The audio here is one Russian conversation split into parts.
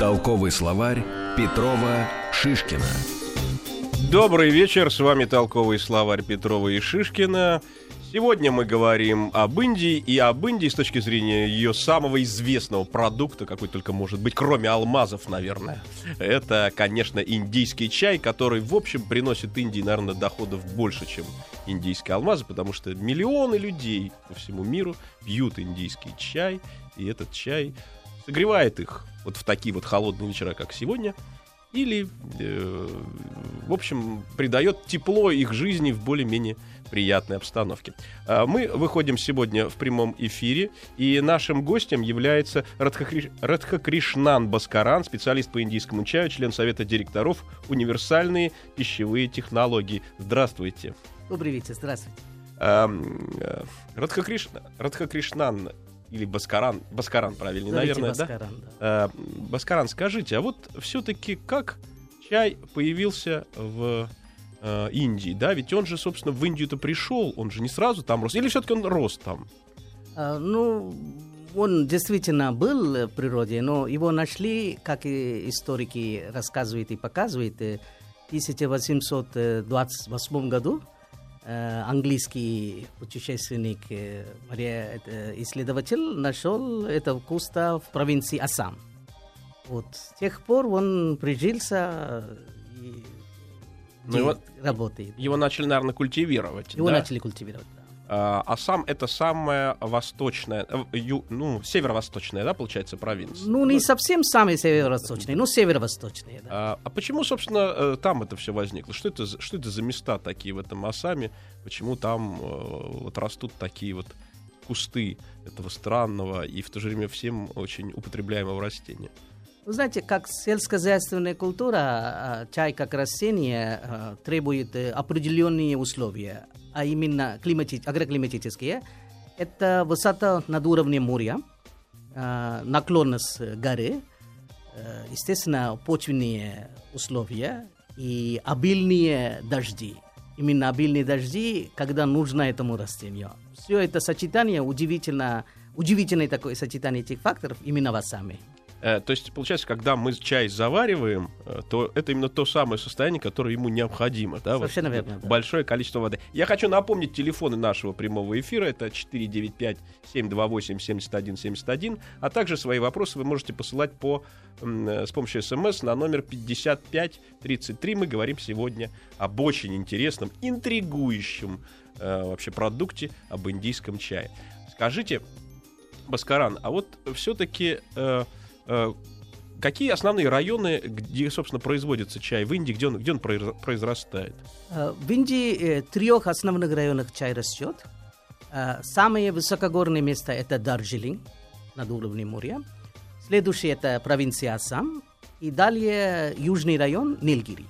Толковый словарь Петрова Шишкина. Добрый вечер, с вами Толковый словарь Петрова и Шишкина. Сегодня мы говорим об Индии и об Индии с точки зрения ее самого известного продукта, какой только может быть, кроме алмазов, наверное. Это, конечно, индийский чай, который, в общем, приносит Индии, наверное, доходов больше, чем индийские алмазы, потому что миллионы людей по всему миру пьют индийский чай, и этот чай согревает их вот в такие вот холодные вечера, как сегодня, или, э, в общем, придает тепло их жизни в более-менее приятной обстановке. А мы выходим сегодня в прямом эфире, и нашим гостем является Радхакриш... Радхакришнан Баскаран, специалист по индийскому чаю, член Совета директоров «Универсальные пищевые технологии». Здравствуйте. Добрый вечер, здравствуйте. А, Радхакриш... Радхакришнан или Баскаран, Баскаран правильнее, наверное, Баскаран, да? А, Баскаран, скажите, а вот все-таки как чай появился в э, Индии, да? Ведь он же, собственно, в Индию-то пришел, он же не сразу там рос, или все-таки он рос там? А, ну, он действительно был в природе, но его нашли, как и историки рассказывают и показывают, э, в 1828 году э, английский путешественник, э, Мария, э, исследователь, нашел это куста в провинции Ассам. Вот. С тех пор он прижился и Ну, его- работает. Его начали, наверное, культивировать. Его да? начали культивировать. А, а сам это самая восточная, э, ю- ну, северо-восточная, да, получается, провинция? Ну, не совсем самые северо-восточные, но северо-восточные. Да. А, а почему, собственно, э, там это все возникло? Что это, что это за места такие в этом Асаме? Почему там э, вот растут такие вот кусты этого странного и в то же время всем очень употребляемого растения? Вы знаете, как сельскохозяйственная культура, а, чай как растение а, требует определенные условия, а именно климати- агроклиматические. Это высота над уровнем моря, а, наклонность горы, э, естественно, почвенные условия и обильные дожди. Именно обильные дожди, когда нужно этому растению. Все это сочетание удивительно, удивительное такое сочетание этих факторов именно в Ассаме. Э, то есть, получается, когда мы чай завариваем, э, то это именно то самое состояние, которое ему необходимо. Да? Вот Совершенно это верно, да. Большое количество воды. Я хочу напомнить телефоны нашего прямого эфира. Это 495-728-7171. А также свои вопросы вы можете посылать по, э, с помощью смс на номер 5533. Мы говорим сегодня об очень интересном, интригующем э, вообще продукте, об индийском чае. Скажите, Баскаран, а вот все-таки э, какие основные районы, где, собственно, производится чай в Индии, где он, где он произра- произрастает? Э, В Индии э, трех основных районах чай растет. Э, Самые высокогорные места это Дарджилинг над уровнем моря. Следующий это провинция Ассам. И далее южный район Нилгири.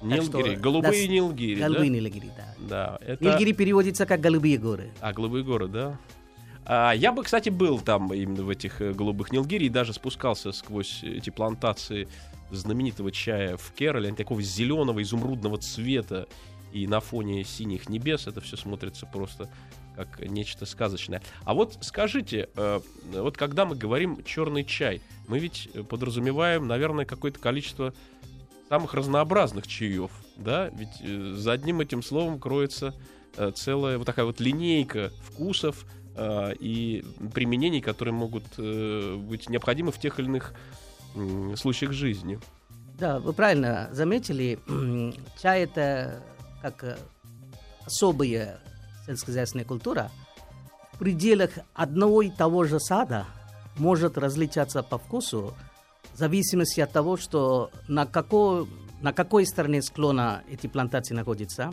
Нилгири, что, голубые да, Нилгири, Голубые да? Нилгири, да. Да, это... Нилгири переводится как голубые горы. А, голубые горы, да. А, я бы, кстати, был там именно в этих э, голубых Нилгири и даже спускался сквозь эти плантации знаменитого чая в Керале, они такого зеленого, изумрудного цвета, и на фоне синих небес это все смотрится просто как нечто сказочное. А вот скажите, э, вот когда мы говорим черный чай, мы ведь подразумеваем, наверное, какое-то количество самых разнообразных чаев, да? Ведь э, за одним этим словом кроется целая вот такая вот линейка вкусов э, и применений, которые могут э, быть необходимы в тех или иных случаях жизни. Да, вы правильно заметили. Чай это как э, особая сельскохозяйственная культура. В пределах одного и того же сада может различаться по вкусу в зависимости от того, что на какой, на какой стороне склона эти плантации находятся,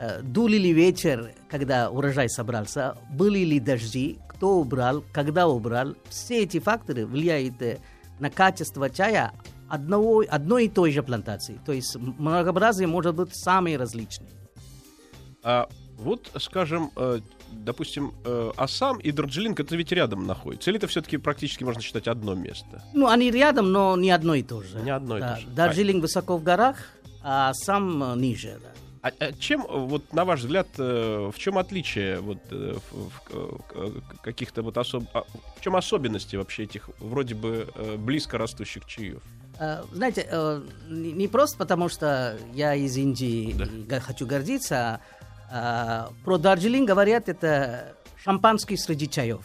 э, дул ли ветер, когда урожай собрался, были ли дожди, кто убрал, когда убрал. Все эти факторы влияют э, на качество чая одного, одной и той же плантации. То есть многообразие может быть самые различные. А вот, скажем, э, допустим, Ассам и Дарджилинг это ведь рядом находятся. Или это все-таки практически можно считать одно место? Ну, они рядом, но не одно и то же. Не одно и Да, то же. Дарджилинг высоко в горах, а сам э, ниже. Да. А, а чем, вот на ваш взгляд, в чем отличие вот в, в, каких-то вот особ... А, в чем особенности вообще этих вроде бы близко растущих чаев? Знаете, не просто потому, что я из Индии да. хочу гордиться, а про Дарджилинг говорят, это шампанский среди чаев.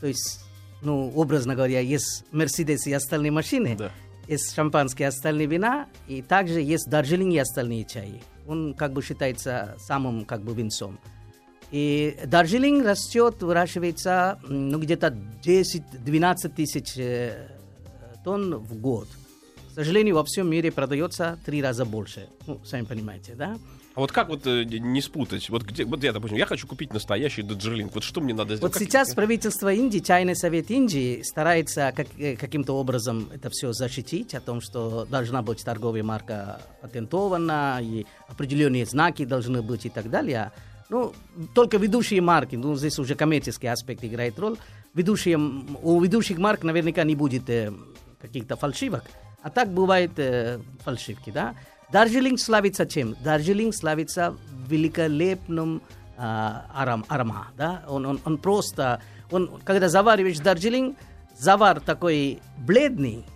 То есть, ну, образно говоря, есть Мерседес и остальные машины, да. Есть шампанские остальные вина, и также есть Дарджилинг и остальные чаи. Он как бы считается самым как бы винцом. И Дарджилинг растет, выращивается ну, где-то 10-12 тысяч э, тонн в год. К сожалению, во всем мире продается три раза больше. Ну, сами понимаете, да? А вот как вот э, не спутать? Вот где, вот я, допустим, я хочу купить настоящий Даджерлинг. Вот что мне надо сделать? Вот как сейчас правительство Индии, Чайный совет Индии старается как, э, каким-то образом это все защитить, о том, что должна быть торговая марка патентована, и определенные знаки должны быть и так далее. Ну, только ведущие марки, ну, здесь уже коммерческий аспект играет роль. Ведущие, у ведущих марк наверняка не будет э, каких-то фальшивок, а так бывают э, фальшивки, да. Дарджилинг славится чем? Дарджилинг славится великолепным а, аром, арома. Да? Он, он, он просто, он, когда завариваешь Дарджилинг, завар такой бледный,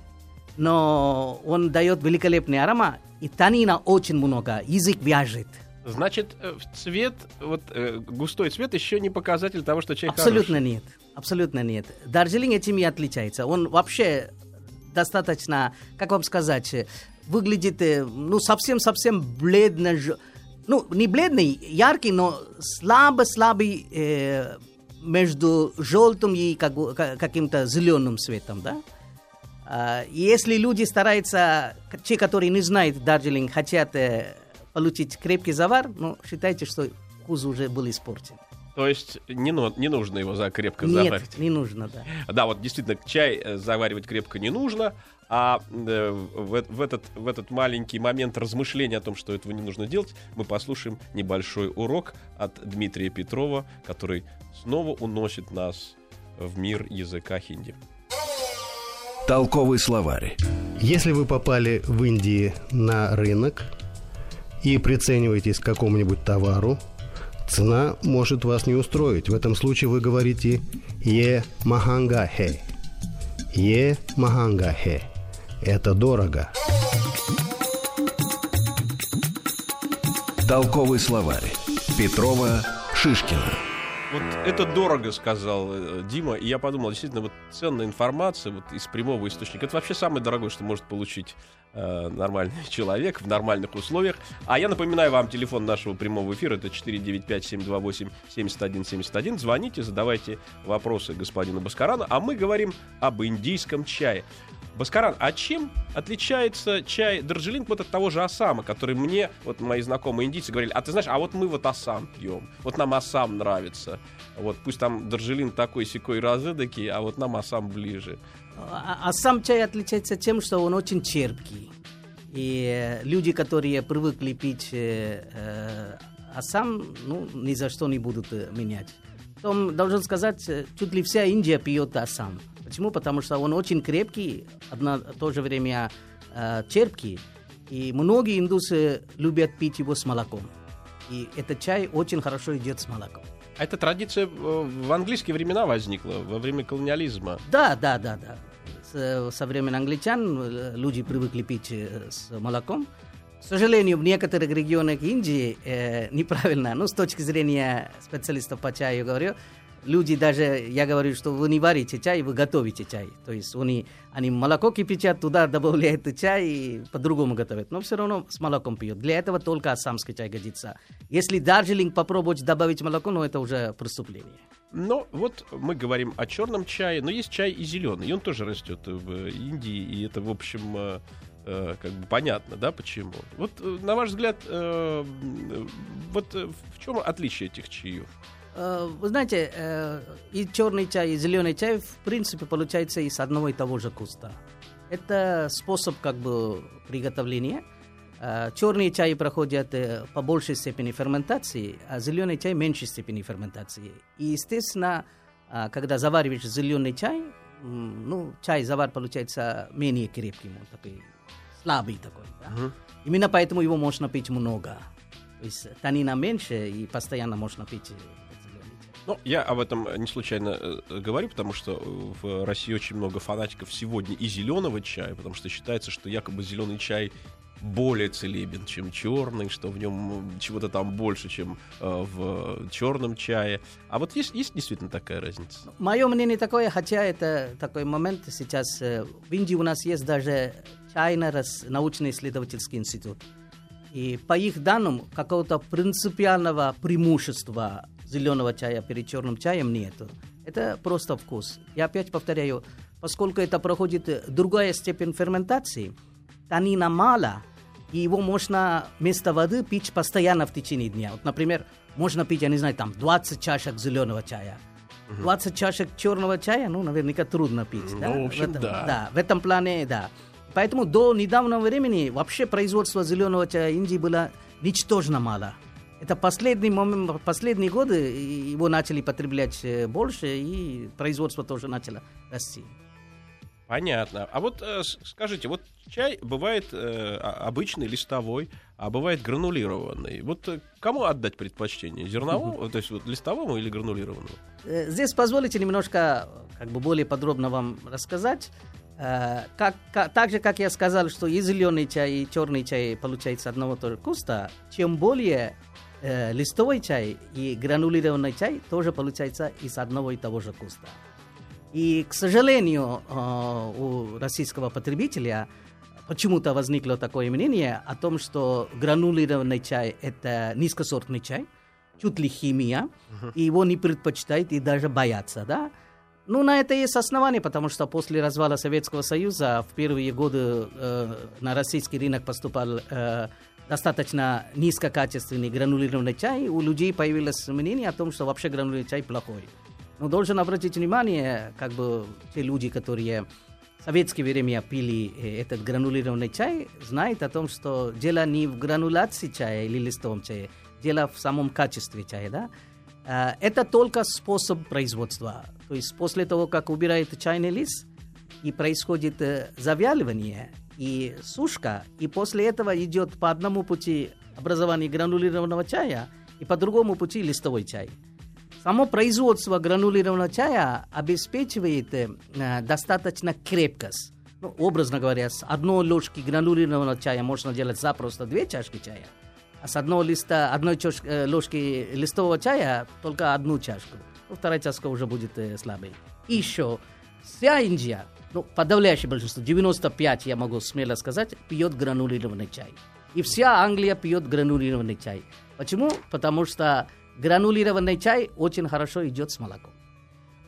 но он дает великолепный арома, и танина очень много, язык вяжет. Значит, э, цвет, вот э, густой цвет еще не показатель того, что чай Абсолютно хороший. нет. Абсолютно нет. Дарджилинг этим и отличается. Он вообще достаточно, как вам сказать, выглядит, э, ну, совсем-совсем бледно, ну, не бледный, яркий, но слабо-слабый э, между желтым и как, каким-то зеленым цветом, да? А, если люди стараются, те, которые не знают Дарджилинг, хотят э, получить крепкий завар, ну, считайте, что вкус уже был испорчен. То есть не, ну, не нужно его за крепко Нет, заваривать? не нужно, да. Да, вот действительно, чай э, заваривать крепко не нужно, а э, в, в, этот, в этот маленький момент размышления о том, что этого не нужно делать, мы послушаем небольшой урок от Дмитрия Петрова, который снова уносит нас в мир языка хинди. Толковый словарь. Если вы попали в Индии на рынок и прицениваетесь к какому-нибудь товару, Цена может вас не устроить. В этом случае вы говорите «Е маханга хе». «Е маханга хе». Это дорого. Толковый словарь. Петрова Шишкина. Вот это дорого, сказал э, Дима, и я подумал, действительно, вот ценная информация вот из прямого источника, это вообще самое дорогое, что может получить нормальный человек в нормальных условиях. А я напоминаю вам телефон нашего прямого эфира, это 495-728-7171. Звоните, задавайте вопросы господину Баскарану, а мы говорим об индийском чае. Баскаран, а чем отличается чай Дарджилинг вот от того же Асама, который мне, вот мои знакомые индийцы говорили, а ты знаешь, а вот мы вот Асам пьем, вот нам Асам нравится, вот пусть там Дарджилинг такой секой разыдакий, а вот нам Асам ближе. А, а сам чай отличается тем, что он очень черпкий. И люди, которые привыкли пить э, э, Асам, ну, ни за что не будут э, менять. Потом, должен сказать, э, чуть ли вся Индия пьет Асам. Почему? Потому что он очень крепкий, одно, то же время э, черпкий. И многие индусы любят пить его с молоком. И этот чай очень хорошо идет с молоком. А эта традиция в английские времена возникла, во время колониализма? Да, да, да, да. С, со времен англичан э, люди привыкли пить э, с молоком. К сожалению, в некоторых регионах Индии э, неправильно, ну, с точки зрения специалистов по чаю, говорю, люди даже, я говорю, что вы не варите чай, вы готовите чай. То есть они, они молоко кипятят, туда добавляют чай и по-другому готовят. Но все равно с молоком пьют. Для этого только ассамский чай годится. Если Дарджилинг попробовать добавить молоко, ну это уже преступление. Но вот мы говорим о черном чае, но есть чай и зеленый, и он тоже растет в Индии, и это, в общем, э, э, как бы понятно, да, почему. Вот, э, на ваш взгляд, вот в чем отличие этих чаев? Вы знаете, и черный чай, и зеленый чай, в принципе, получается из одного и того же куста. Это способ как бы приготовления – Э, Черные чаи проходят э, по большей степени ферментации, а зеленый чай меньшей степени ферментации. И, естественно, э, когда завариваешь зеленый чай, ну, чай завар получается менее крепким, он такой слабый такой. Да? Uh-huh. Именно поэтому его можно пить много. То есть танина меньше и постоянно можно пить чай. Ну, я об этом не случайно э, говорю, потому что в России очень много фанатиков сегодня и зеленого чая, потому что считается, что якобы зеленый чай более целебен, чем черный, что в нем чего-то там больше, чем э, в черном чае. А вот есть, есть действительно такая разница? Мое мнение такое, хотя это такой момент сейчас. Э, в Индии у нас есть даже чайный научно-исследовательский институт. И по их данным, какого-то принципиального преимущества зеленого чая перед черным чаем нету. Это просто вкус. Я опять повторяю, поскольку это проходит другая степень ферментации, танина мало, и его можно вместо воды пить постоянно в течение дня. Вот, например, можно пить, я не знаю, там 20 чашек зеленого чая. 20 чашек черного чая, ну, наверняка трудно пить. Ну, да? в общем, в этом, да. Да, в этом плане, да. Поэтому до недавнего времени вообще производство зеленого чая Индии было ничтожно мало. Это последний момент, последние годы его начали потреблять э, больше, и производство тоже начало расти. Понятно. А вот э, скажите, вот чай бывает э, обычный листовой, а бывает гранулированный. Вот кому отдать предпочтение? Зерновому, то есть вот листовому или гранулированному? Здесь позволите немножко как бы более подробно вам рассказать. Как, как, так же, как я сказал, что и зеленый чай, и черный чай получается одного и того же вкуса, чем более э, листовый чай и гранулированный чай тоже получается из одного и того же куста. И, к сожалению, э, у российского потребителя почему-то возникло такое мнение о том, что гранулированный чай – это низкосортный чай, чуть ли химия, и его не предпочитают и даже боятся, да? Ну, на это есть основание, потому что после развала Советского Союза в первые годы э, на российский рынок поступал э, достаточно низкокачественный гранулированный чай. У людей появилось мнение о том, что вообще гранулированный чай плохой. Но должен обратить внимание, как бы те люди, которые в советское время пили э, этот гранулированный чай, знают о том, что дело не в гранулации чая или листовом чае, дело в самом качестве чая, да? Э, это только способ производства. То есть после того, как убирает чайный лист, и происходит э, завяливание и сушка, и после этого идет по одному пути образование гранулированного чая и по другому пути листовой чай. Само производство гранулированного чая обеспечивает э, достаточно крепкость. Ну, образно говоря, с одной ложки гранулированного чая можно делать запросто две чашки чая, а с одного листа, одной чаш, э, ложки листового чая только одну чашку. Ну, вторая чашка уже будет э, слабой. И еще вся Индия, ну, подавляющее большинство, 95, я могу смело сказать, пьет гранулированный чай. И вся Англия пьет гранулированный чай. Почему? Потому что гранулированный чай очень хорошо идет с молоком.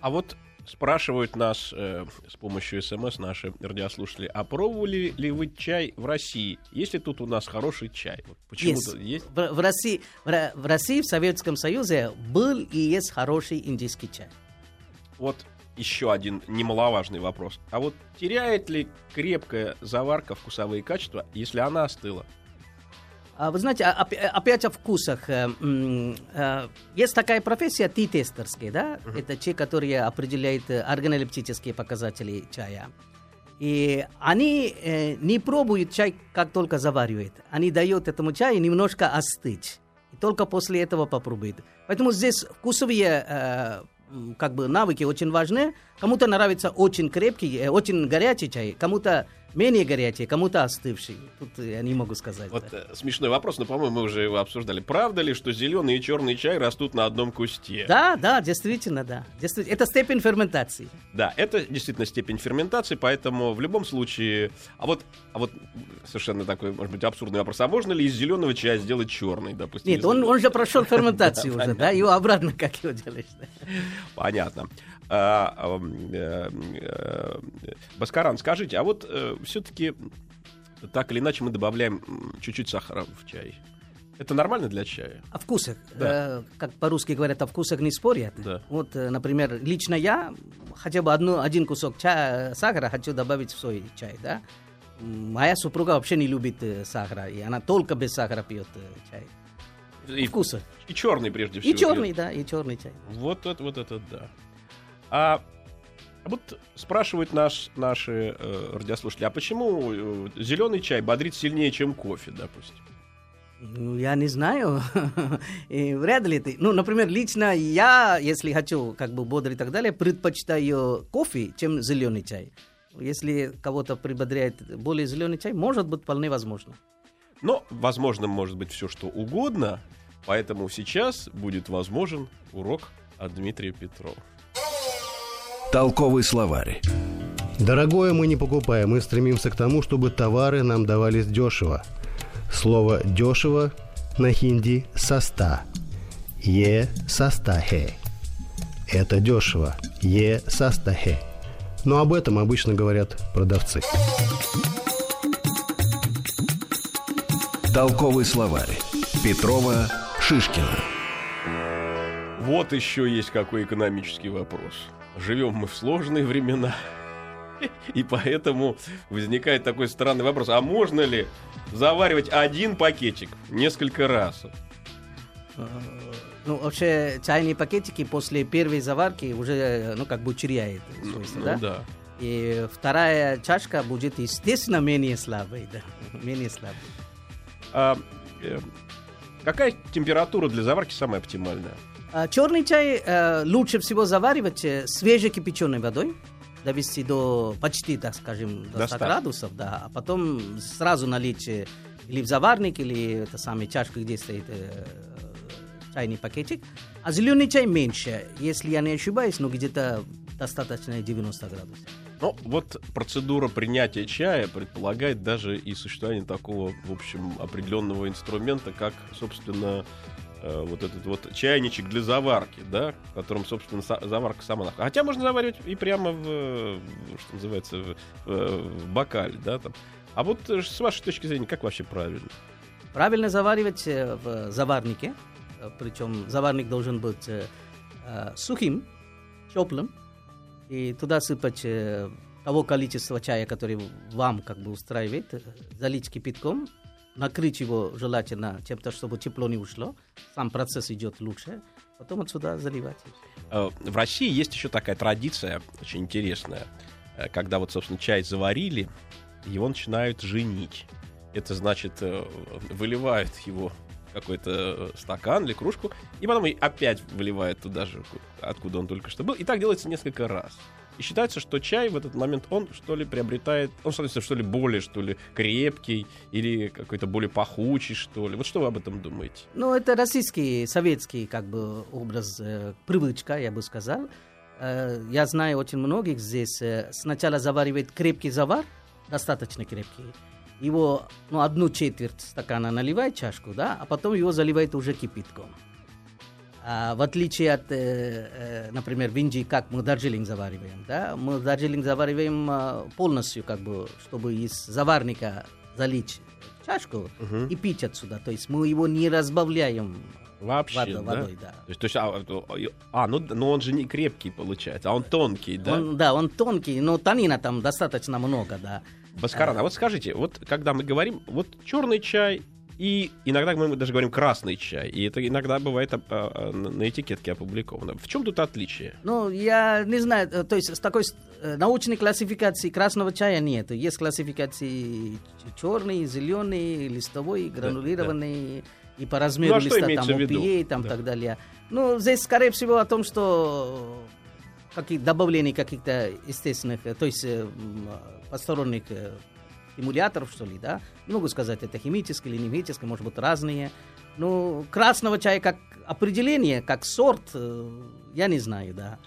А вот спрашивают нас э, с помощью СМС наши радиослушатели, а пробовали ли вы чай в России? Есть ли тут у нас хороший чай? Вот почему-то есть. есть? В, в, России, в, в России, в Советском Союзе был и есть хороший индийский чай. Вот еще один немаловажный вопрос. А вот теряет ли крепкая заварка вкусовые качества, если она остыла? А, вы знаете, опять о вкусах. Э, э, есть такая профессия ти-тестерский, да? Uh-huh. Это те, которые определяют э, органолептические показатели чая. И они не пробуют чай, как только заваривают. Они дают этому чаю немножко остыть. И только после этого попробуют. Поэтому здесь вкусовые как бы навыки очень важны. Кому-то нравится очень крепкий, э, очень горячий чай, кому-то менее горячий, кому-то остывший. Тут я не могу сказать. Вот да. Э, смешной вопрос, но, по-моему, мы уже его обсуждали. Правда ли, что зеленый и черный чай растут на одном кусте? Да, да, действительно, да. Действительно, это степень ферментации. Да, это действительно степень ферментации, поэтому в любом случае... А вот, а вот совершенно такой, может быть, абсурдный вопрос. А можно ли из зеленого чая сделать черный, допустим? Нет, он, он же прошел ферментацию уже, да? Его обратно как его делаешь? Понятно. А, э, э, Баскаран, скажите, а вот э, все-таки так или иначе мы добавляем чуть-чуть сахара в чай. Это нормально для чая? О вкусах. Да. Э, как по-русски говорят, о вкусах не спорят. Да. Вот, например, лично я хотя бы одну, один кусок чая, сахара хочу добавить в свой чай, да? Моя супруга вообще не любит сахара, и она только без сахара пьет чай. И вкуса. И черный прежде всего. И черный, пьет. да, и черный чай. Вот это, вот это, да. А вот спрашивают наш, наши э, радиослушатели, а почему э, зеленый чай бодрит сильнее, чем кофе, допустим? Ну, я не знаю. вряд ли ты. Ну, например, лично я, если хочу как бы бодрый и так далее, предпочитаю кофе, чем зеленый чай. Если кого-то прибодряет более зеленый чай, может быть, вполне возможно. Но возможно может быть все что угодно, поэтому сейчас будет возможен урок от Дмитрия Петрова. Толковый словарь. Дорогое мы не покупаем, мы стремимся к тому, чтобы товары нам давались дешево. Слово «дешево» на хинди «саста». «Е састахе». Это дешево. «Е састахе». Но об этом обычно говорят продавцы. Толковый словарь. Петрова, Шишкина. Вот еще есть какой экономический вопрос. Живем мы в сложные времена, и поэтому возникает такой странный вопрос. А можно ли заваривать один пакетик несколько раз? Ну, вообще, чайные пакетики после первой заварки уже, ну, как бы теряет свойства, Ну да? да. И вторая чашка будет, естественно, менее слабой, да, менее слабой. А, э, какая температура для заварки самая оптимальная? А, черный чай э, лучше всего заваривать э, свежекипяченой водой, довести до почти, так скажем, до До 100 ста. градусов, да, а потом сразу налить э, или в заварник, или это самая чашка, где стоит э, чайный пакетик. А зеленый чай меньше, если я не ошибаюсь, но где-то достаточно 90 градусов. Ну, вот процедура принятия чая предполагает даже и существование такого, в общем, определенного инструмента, как, собственно, вот этот вот чайничек для заварки, да, в котором, собственно, заварка сама находится. Хотя можно заваривать и прямо в, э, что называется, в, э, в бокале, да, там. А вот э, с вашей точки зрения, как вообще правильно? Правильно заваривать э, в заварнике, э, причем заварник должен быть э, э, сухим, теплым, и туда сыпать э, того количества чая, который вам как бы устраивает, э, залить кипятком, накрыть его желательно чем-то, чтобы тепло не ушло, сам процесс идет лучше, потом отсюда заливать. Э, В России есть еще такая традиция, очень интересная, э, когда вот, собственно, чай заварили, его начинают женить. Это значит, э, выливают его какой-то стакан или кружку, и потом опять выливают туда же, ку- откуда он только что был. И так делается несколько раз. И считается, что чай в этот момент, он что ли приобретает, он становится что ли более, что ли, крепкий, или какой-то более пахучий, что ли. Вот что вы об этом думаете? Ну, это российский, советский как бы образ, э, привычка, я бы сказал. Э, я знаю очень многих здесь. э, сначала заваривает крепкий завар, достаточно крепкий. Его, ну, одну четверть стакана наливает чашку, да, а потом его заливает уже кипятком. А в отличие от, э, э, например, в Индии, как мы дарджилинг завариваем, да, мы дарджилинг завариваем э, полностью, как бы, чтобы из заварника залить чашку и пить отсюда. То есть мы его не разбавляем Вообще, водой, да? водой, да. То есть, то есть, а, а, ну, ну он же не крепкий получается, а он тонкий, да? Он, да, он тонкий, но танина там достаточно много, да. Баскаран, а вот скажите, вот когда мы говорим, вот черный чай и иногда мы даже говорим красный чай, и это иногда бывает а, а, на этикетке опубликовано. В чем тут отличие? Ну, я не знаю, э, то есть с такой э, научной классификации красного чая нет. Есть классификации черный, зеленый, листовой, гранулированный, и по размеру Ну, а листа там? OPA и там Да. так далее. Ну, здесь, скорее всего, о том, что какие добавления каких-то естественных, э, то есть посторонних э, стимуляторов, что ли, да. Не могу сказать, это химическое или не химическое, может быть, разные. Ну, красного чая как определение, как сорт, э, я не знаю, да.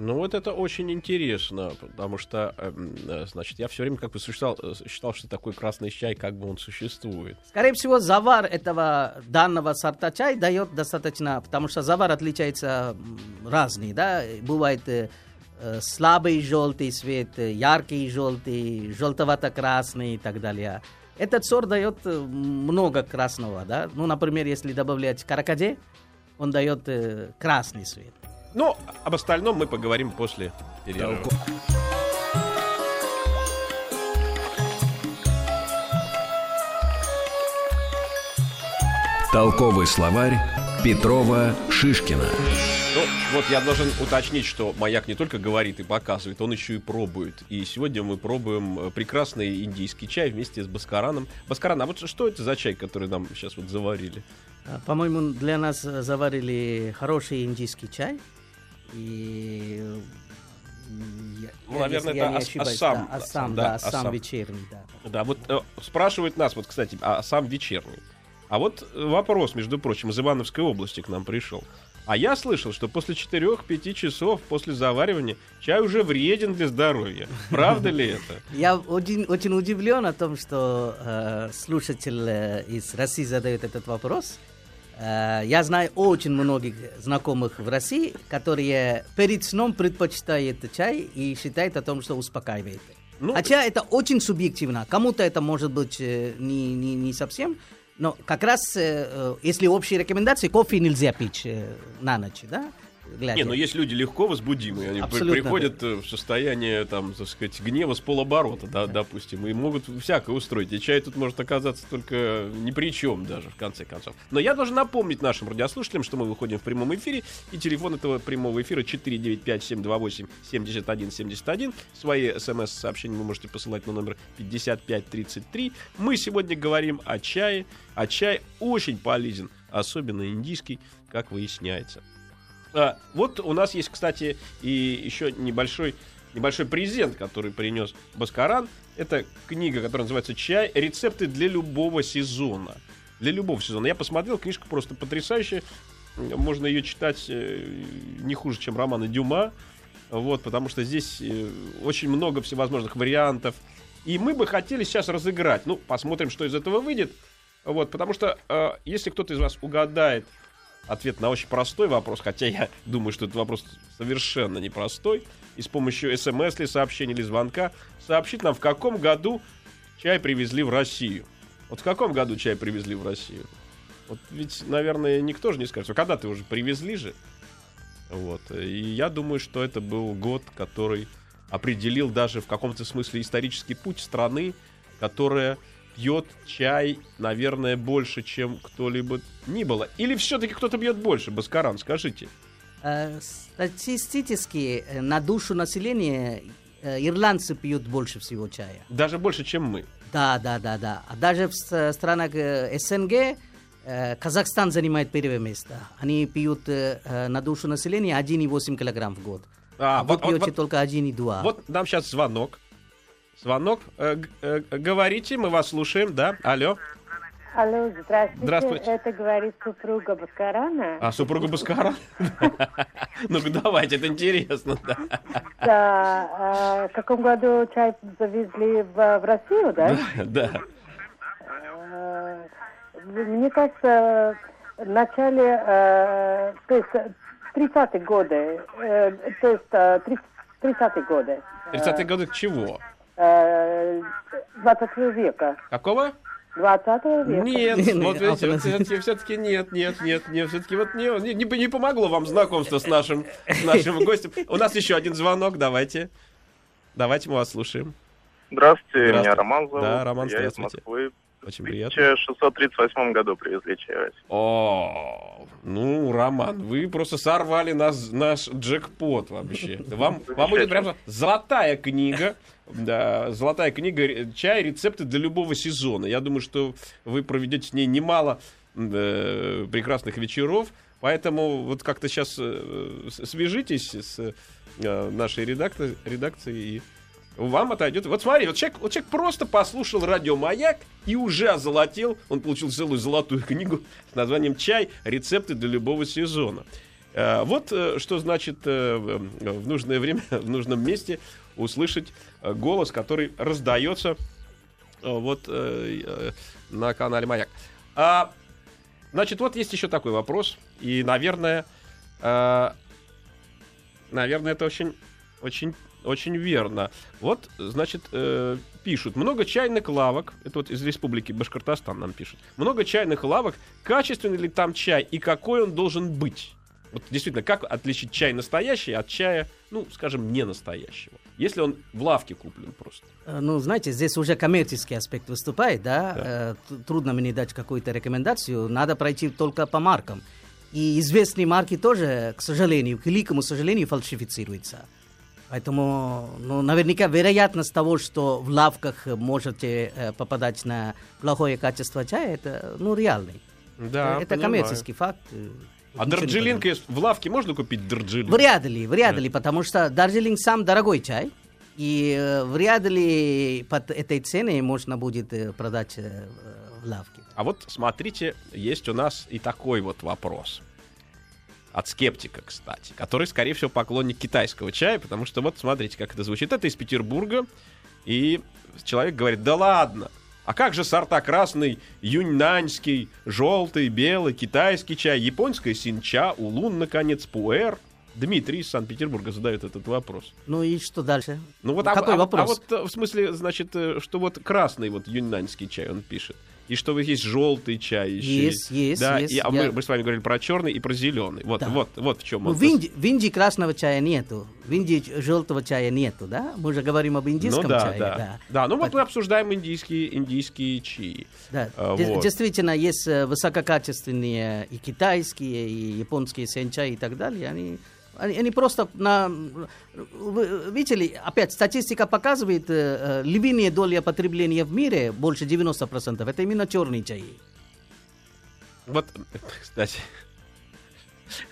Ну вот это очень интересно, потому что, эм, э, значит, я все время как бы считал, э, считал, что такой красный чай, как бы он существует. Скорее всего, завар этого данного сорта чай дает достаточно, потому что завар отличается разный, да, бывает слабый желтый цвет, э, яркий желтый, желтовато-красный и так далее. Этот сорт дает э, много красного, да, ну, например, если добавлять каракаде, он дает э, красный цвет. Но об остальном мы поговорим после перерыва. Толковый словарь Петрова Шишкина. Ну, вот я должен уточнить, что маяк не только говорит и показывает, он еще и пробует. И сегодня мы пробуем э, прекрасный индийский чай вместе с Баскараном. Баскаран, а вот что это за чай, который нам сейчас вот заварили? А, По-моему, для нас э, заварили хороший индийский чай. И м, я- Ну, наверное, это ас- ошибаюсь, Ассам, да, Ассам, да, да, Ассам Ассам. вечерний, да. Да, вот э, спрашивают нас, вот, кстати, а сам вечерний. А вот э, вопрос, между прочим, из Ивановской области к нам пришел. А я слышал, что после 4-5 часов после заваривания чай уже вреден для здоровья. Правда ли это? Я очень, очень удивлен о том, что э, слушатель э, из России задает этот вопрос. Э, я знаю очень многих знакомых в России, которые перед сном предпочитают чай и считают о том, что успокаивает. Ну, Хотя это очень субъективно. Кому-то это может быть э, не, не, не совсем. Но как раз, э, э, если общие рекомендации, кофе нельзя пить э, на ночь, да? Глядя. Не, ну есть люди легко возбудимые, они Абсолютно, приходят э, в состояние, там, так сказать, гнева с полоборота, да, допустим, и могут всякое устроить. И чай тут может оказаться только ни при чем даже, в конце концов. Но я должен напомнить нашим радиослушателям, что мы выходим в прямом эфире, и телефон этого прямого эфира 495-728-7171. Свои смс-сообщения вы можете посылать на номер 5533. Мы сегодня говорим о чае, а чай очень полезен, особенно индийский, как выясняется. А, вот у нас есть, кстати, и еще небольшой, небольшой презент, который принес Баскаран. Это книга, которая называется «Чай. Рецепты для любого сезона». Для любого сезона. Я посмотрел, книжка просто потрясающая. Можно ее читать э, не хуже, чем романы Дюма. Вот, потому что здесь э, очень много всевозможных вариантов. И мы бы хотели сейчас разыграть. Ну, посмотрим, что из этого выйдет. Вот, потому что э, если кто-то из вас угадает ответ на очень простой вопрос, хотя я думаю, что этот вопрос совершенно непростой, и с помощью смс или сообщения или звонка сообщит нам, в каком году чай привезли в Россию. Вот в каком году чай привезли в Россию? Вот ведь, наверное, никто же не скажет. Когда ты уже привезли же? Вот. И я думаю, что это был год, который определил даже в каком-то смысле исторический путь страны, которая пьет чай, наверное, больше, чем кто-либо ни было. Или все-таки кто-то пьет больше, Баскаран, скажите. Э, Статистически э, на душу населения э, ирландцы пьют больше всего чая. Даже больше, чем мы. Да, да, да, да. А даже в странах СНГ Казахстан занимает первое место. Они пьют на душу населения 1,8 килограмм в год. А, А, вот, вы пьете вот- только 1,2. вот нам сейчас звонок. Звонок. Э, э, говорите, мы вас слушаем, да? Алло. Алло, здравствуйте. Здравствуйте. Это говорит супруга Баскарана. А супруга Баскаран? Ну-ка, давайте, это интересно, да. А, в каком году чай завезли в, Россию, да? Да. А, Мне кажется, в начале, э, то есть э, 30-е годы, то есть э, 30-е годы. 30-е годы к чего? Э, 20 века. Какого? 20 века. Нет, Не, вот видите, вот все-таки, все-таки нет, нет, нет, нет, все-таки вот не, не, не- не помогло вам знакомство с нашим, с нашим гостем. У нас еще один звонок, давайте. Давайте мы вас слушаем. Здравствуйте, Здравствуйте. меня Роман зовут. Да, Роман, Я из. Москвы. Очень В приятно. 1638 году привезли чай в. О, ну, Роман, вы просто сорвали нас, наш джекпот вообще. Вам, вам будет прям золотая книга. Да, золотая книга э, чай, рецепты для любого сезона. Я думаю, что вы проведете с ней немало э, прекрасных вечеров. Поэтому вот как-то сейчас свяжитесь с э, нашей редакто- редакцией и вам отойдет. Вот смотри, вот человек, вот человек просто послушал радио Маяк и уже озолотел. Он получил целую золотую книгу с названием Чай. Рецепты для любого сезона. Э, Вот э, что значит э, в нужное время, в нужном месте услышать голос, который раздается вот на канале Маяк. А, значит, вот есть еще такой вопрос. И, наверное, наверное, это очень, очень, очень верно. Вот, значит, э, пишут. Много чайных лавок. Это вот из республики Башкортостан нам пишут. Много чайных лавок. Качественный ли там чай и какой он должен быть? Вот действительно, как отличить чай настоящий от чая, ну, скажем, не настоящего? Если он в лавке куплен просто. Э, Ну, знаете, здесь уже коммерческий аспект выступает, да? Да. Э, Трудно мне дать какую-то рекомендацию, надо пройти только по маркам. И известные марки тоже, к сожалению, к великому сожалению, фальсифицируются. Поэтому, ну, наверняка вероятность того, что в лавках можете э, попадать на плохое качество чая, это, ну, реальный. Да, это понимаю. коммерческий факт. э, А есть- в лавке можно купить Дарджилинг? Вряд ли, вряд ли, потому что Дарджилинг сам дорогой чай. И э, вряд ли под этой ценой можно будет э, продать в лавке. А вот смотрите, есть у нас и такой вот вопрос. От скептика, кстати, который, скорее всего, поклонник китайского чая, потому что вот смотрите, как это звучит. Это из Петербурга, и человек говорит, да ладно, а как же сорта красный, юньнаньский, желтый, белый, китайский чай, японская синча, улун, наконец, пуэр? Дмитрий из Санкт-Петербурга задает этот вопрос. Ну и что дальше? Ну вот, а, Какой а- а вопрос? вот э, в смысле, значит, э, что вот красный вот юньнаньский чай он пишет. И что вот есть желтый чай еще. Есть, есть, да, есть. И, а Я- мы, мы с вами говорили про черный и про зеленый. Вот, Да. вот, вот в чем Ну, он. в, Индии, в Индии красного чая нету, в Индии желтого чая нету, да? Мы же говорим об индийском ну да, чае. да, да. да. ну вот Так- мы обсуждаем индийские, индийские чаи. Да, А, вот. действительно, есть э, высококачественные и китайские, и японские сенчай и так далее. Они, они, они просто на... Вы видите ли, опять статистика показывает, э, э, львиная доля потребления в мире, больше 90%, это именно черный чай. Вот, кстати,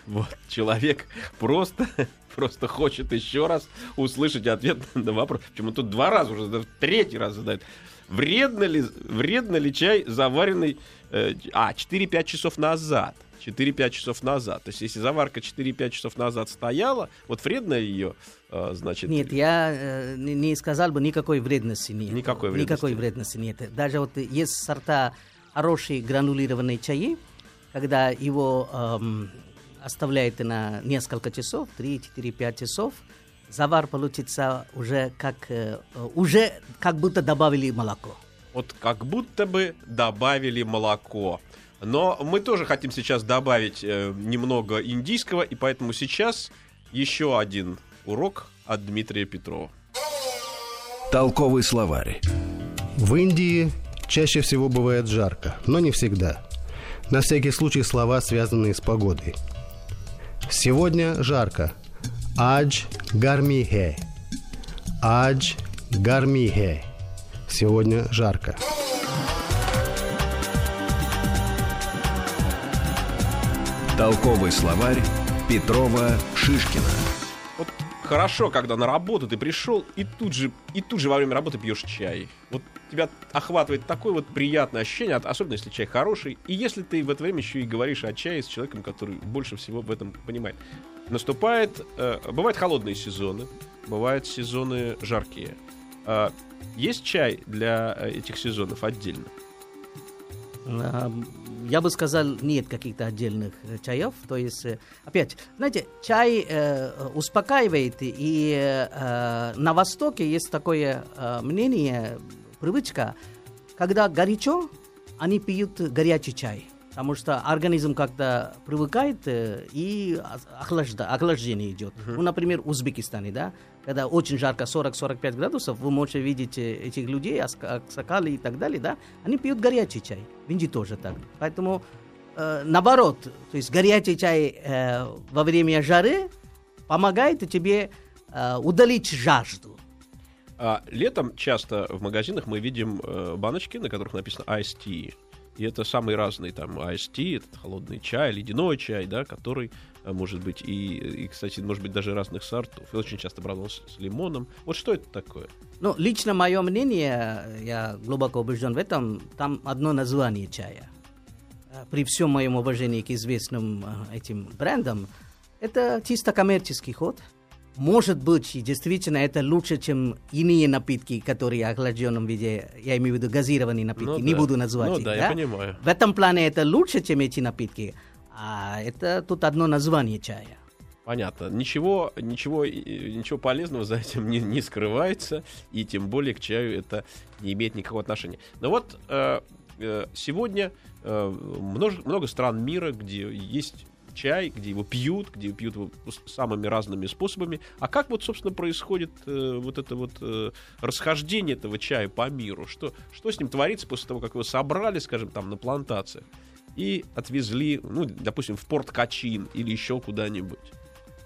вот человек просто, просто хочет еще раз услышать ответ на вопрос. Почему тут два раза уже, даже третий раз задает. Вредно ли, вредно ли чай, заваренный, э, а, 4-5 часов назад? 4-5 часов назад. То есть, если заварка 4-5 часов назад стояла, вот вредно ее, э, значит... Нет, я э, не, сказал бы, никакой вредности нет. Никакой вредности. Никакой вредности нет. Даже вот есть сорта хорошие гранулированные чаи, когда его эм, оставляете на несколько часов, 3, 4, 5 часов, завар получится уже как, э, уже как будто добавили молоко. Вот как будто бы добавили молоко. Но мы тоже хотим сейчас добавить э, немного индийского, и поэтому сейчас еще один урок от Дмитрия Петрова. Толковый словарь. В Индии чаще всего бывает жарко, но не всегда. На всякий случай слова, связанные с погодой. Сегодня жарко. Адж гарми хе. Адж гарми хе. Сегодня жарко. Толковый словарь Петрова Шишкина. Вот хорошо, когда на работу ты пришел, и тут же, и тут же во время работы пьешь чай. Вот тебя охватывает такое вот приятное ощущение, особенно если чай хороший, и если ты в это время еще и говоришь о чае с человеком, который больше всего в этом понимает. Наступает, э, бывают холодные сезоны, бывают сезоны жаркие. А, есть чай для э, этих сезонов отдельно? Я бы сказал, нет каких-то отдельных э, чаев. То есть, э, опять, знаете, чай э, успокаивает, и э, на Востоке есть такое э, мнение, привычка, когда горячо, они пьют горячий чай. Потому что организм как-то привыкает э, и охлажда, охлаждение идет. Ну, например, в Узбекистане, да, когда очень жарко, 40-45 градусов, вы можете видеть э, этих людей, аксакалы и так далее, да, они пьют горячий чай. В Индии тоже так. Поэтому э, наоборот, то есть горячий чай э, во время жары помогает тебе э, удалить жажду. А летом часто в магазинах мы видим э, баночки, на которых написано Ice Tea. И это самые разные там Ice Tea, это холодный чай, ледяной чай, да, который может быть и, и, кстати, может быть даже разных сортов. И очень часто брал он с, с лимоном. Вот что это такое? Ну, лично мое мнение, я глубоко убежден в этом, там одно название чая. Э, При всем моем уважении к известным э, этим брендам, это чисто коммерческий ход. Может быть, и действительно, это лучше, чем иные напитки, которые в охлажденном виде, я имею в виду газированные напитки, Ну не да. буду называть Ну их. да, я понимаю. В этом плане это лучше, чем эти напитки. А это тут одно название чая. Понятно. Ничего, ничего, ничего полезного за этим не, не скрывается, и тем более к чаю это не имеет никакого отношения. Но вот э, э, сегодня э, множ- много стран мира, где есть чай, где его пьют, где пьют его самыми разными способами. А как вот, собственно, происходит э, вот это вот э, расхождение этого чая по миру? Что, что с ним творится после того, как его собрали, скажем, там на плантациях? И отвезли, ну, допустим, в порт Качин или еще куда-нибудь?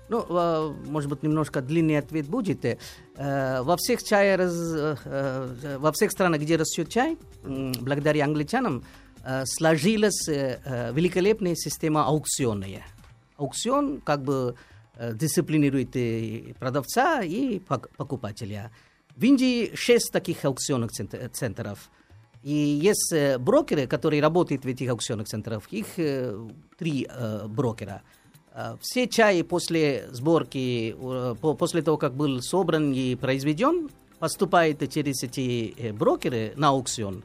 Ну, э, может быть, немножко длинный ответ будет. Э, Во всех, чай, э, во всех странах, где растет чай, благодаря англичанам, сложилась великолепная система аукционная. Аукцион как бы дисциплинирует и продавца, и пок- покупателя. В Индии шесть таких аукционных цент- центров. И есть э, брокеры, которые работают в этих аукционных центрах. Их э, три э, брокера. Все чаи после сборки, по- после того, как был собран и произведен, поступает через эти брокеры на аукцион.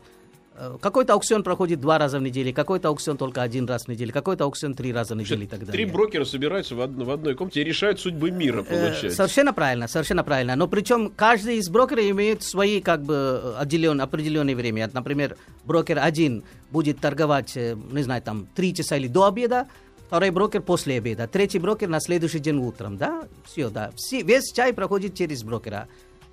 Э, Какой-то аукцион проходит два раза в неделю, какой-то аукцион только один раз в неделю, какой-то аукцион три раза в неделю и так далее. Три брокера собираются в, од- в одной комнате и решают судьбы мира, Э, получается. Совершенно правильно, совершенно правильно. Но причем каждый из брокеров имеет свои как бы отделен, определенное время. Например, брокер один будет торговать, э, не знаю, там три часа или до обеда, второй брокер после обеда, третий брокер на следующий день утром, да? Все, да. Все, весь чай проходит через брокера.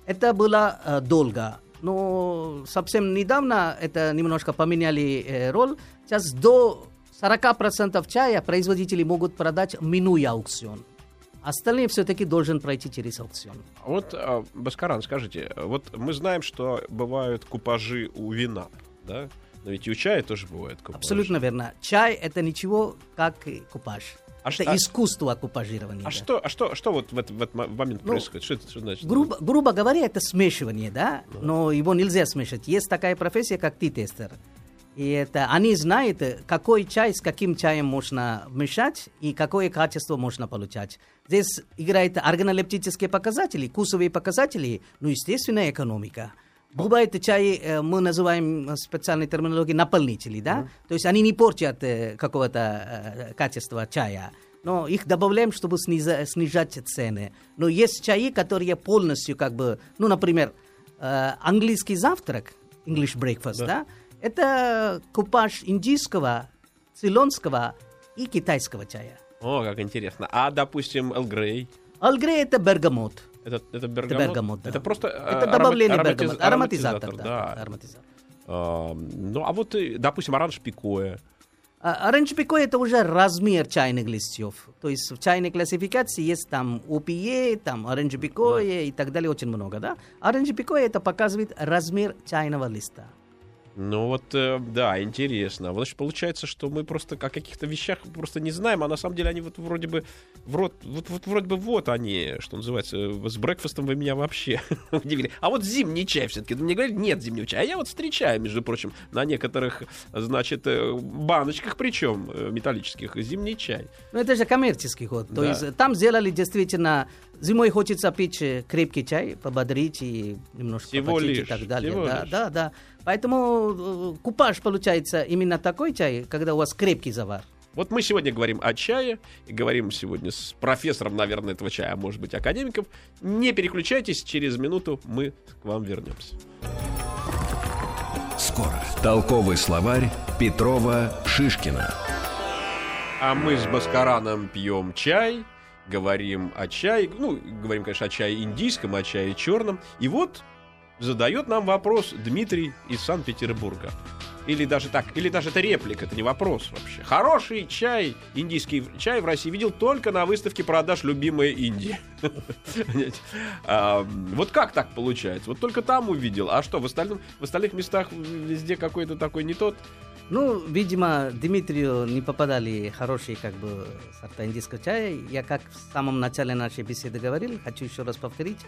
Это было э, долго. Но совсем недавно это немножко поменяли э, роль. Сейчас до 40% чая производители могут продать, минуя аукцион. Остальные все-таки должен пройти через аукцион. Вот, а, Баскаран, скажите, вот мы знаем, что бывают купажи у вина, да? Но ведь и у чая тоже бывают купажи. Абсолютно верно. Чай это ничего, как купаж. А это что- а- искусство купажирования. А да. что, а что, что вот в этот, в этот мо- момент Ну, происходит? Что это что значит? Грубо, грубо говоря, это смешивание, да? Но его нельзя смешать. Есть такая профессия, как ти-тестер. И это они знают, какой чай с каким чаем можно мешать и какое качество можно получать. Здесь играют органолептические показатели, вкусовые показатели, ну, естественно, экономика. Бывает чай, мы называем специальной терминологией наполнители, да? То есть они не портят какого-то качества чая но их добавляем, чтобы сниза- снижать цены. Но есть чаи, которые полностью как бы, ну, например, английский завтрак, English breakfast, да, это купаж индийского, цейлонского и китайского чая. О, как интересно. А, допустим, Эл Грей? Алгрей это бергамот. Это, это Это бергамот? бергамот, да. Это просто Это а, добавление аромати- бергамот. ароматиз- Ароматизатор, да. да. ароматизатор. А, ну, а вот, э, допустим, оранж пикоя. А Оранж пико это уже размер чайных листьев. То есть в чайной классификации есть там OPA, там оранж пикое и так далее, очень много, да? Оранж пикое это показывает размер чайного листа. Ну вот, э, да, интересно. Вот, Значит, получается, что мы просто о каких-то вещах просто не знаем, а на самом деле они вот вроде бы, врот, вот, вот вроде бы вот они, что называется, э, с брекфастом вы меня вообще удивили. А вот зимний чай все-таки, мне говорят, нет зимнего чая. А я вот встречаю, между прочим, на некоторых, значит, э, баночках, причем металлических, зимний чай. Ну, это же коммерческий ход. То Да. есть э, там сделали действительно... Зимой хочется пить крепкий чай, пободрить и немножко Всего попотеть лишь, и так далее. всего да, лишь. да, да. Поэтому э, купаж получается именно такой чай, когда у вас крепкий завар. Вот мы сегодня говорим о чае, и говорим сегодня с профессором, наверное, этого чая, а может быть, академиком. Не переключайтесь, через минуту мы к вам вернемся. Скоро. Толковый словарь Петрова Шишкина. А мы с Баскараном пьем чай, говорим о чае, ну, говорим, конечно, о чае индийском, о чае черном. И вот задает нам вопрос Дмитрий из Санкт-Петербурга. Или даже так, или даже это реплика, это не вопрос вообще. Хороший чай, индийский чай в России видел только на выставке продаж «Любимая Индия». Вот как так получается? Вот только там увидел. А что, в остальных местах везде какой-то такой не тот? Ну, видимо, Дмитрию не попадали хорошие как бы сорта индийского чая. Я как в самом начале нашей беседы говорил, хочу еще раз повторить.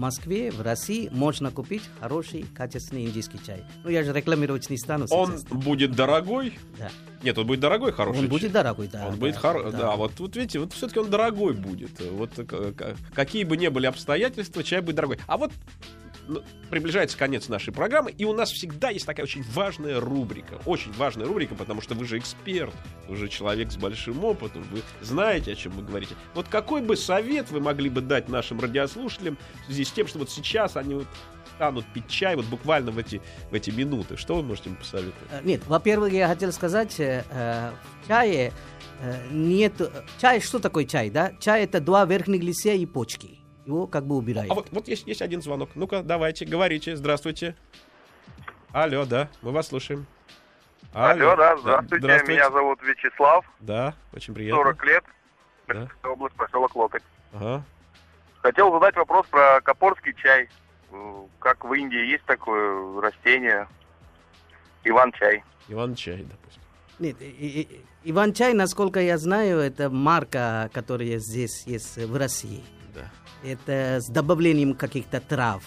В Москве, в России можно купить хороший, качественный индийский чай. Ну, я же рекламировать не стану Он будет дорогой? Да. Нет, он будет дорогой, хороший Он чай. будет дорогой, да. Он да, будет хороший, да. Вот, вот видите, вот все-таки он дорогой будет. Вот э, какие бы ни были обстоятельства, чай будет дорогой. А вот приближается конец нашей программы, и у нас всегда есть такая очень важная рубрика. Очень важная рубрика, потому что вы же эксперт, вы же человек с большим опытом, вы знаете, о чем вы говорите. Вот какой бы совет вы могли бы дать нашим радиослушателям в связи с тем, что вот сейчас они вот станут пить чай вот буквально в эти, в эти минуты? Что вы можете им посоветовать? Э, Нет, во-первых, я хотел сказать, э, э, в чае э, нет... Чай, что такое чай, да? Чай это два верхних листья и почки. Его как бы убирают. А вот, вот есть, есть один звонок. Ну-ка, давайте, говорите. Здравствуйте. Алло, да, мы вас слушаем. Алло, да, здравствуйте. здравствуйте. Меня зовут Вячеслав, Да, очень приятно. 40 лет, Да. Область, поселок Локоть. Ага. Хотел задать вопрос про капорский чай. Как в Индии есть такое растение? Иван-чай. Иван Чай, допустим. Нет, и- и- Иван-чай, насколько я знаю, это марка, которая здесь есть в России. Да. Это с добавлением каких-то трав.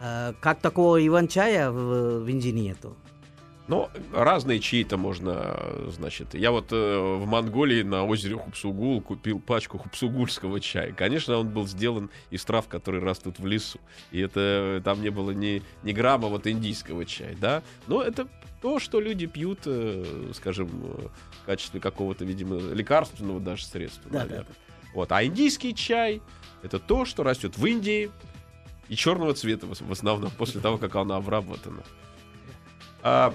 Э, Как такого Иван-чая в, Индии нету. Но разные чаи-то можно, значит. Я вот э, в Монголии на озере Хупсугул купил пачку хупсугульского чая. Конечно, он был сделан из трав, которые растут в лесу. И это там не было ни, ни грамма вот индийского чая, да. Но это то, что люди пьют, э, скажем, в качестве какого-то, видимо, лекарственного даже средства, Да, наверное. Вот. А индийский чай это то, что растет в Индии и черного цвета в основном после того, как она обработана. А,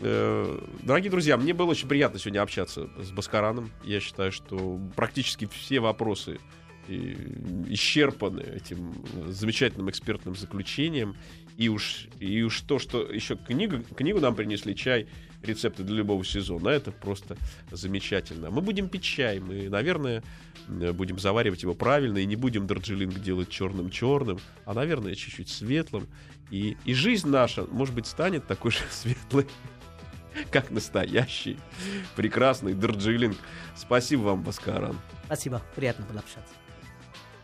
э, дорогие друзья, мне было очень приятно сегодня общаться с Баскараном. Я считаю, что практически все вопросы и, исчерпаны этим замечательным экспертным заключением. И уж, и уж то, что еще книгу, книгу нам принесли, чай, рецепты для любого сезона, это просто замечательно. Мы будем пить чай, мы, наверное, э, будем заваривать его правильно и не будем дарджилинг делать черным-черным, а, наверное, чуть-чуть светлым. И, и жизнь наша, может быть, станет такой же светлой, как настоящий прекрасный дарджилинг. Спасибо вам, Баскаран. Спасибо, приятно было общаться.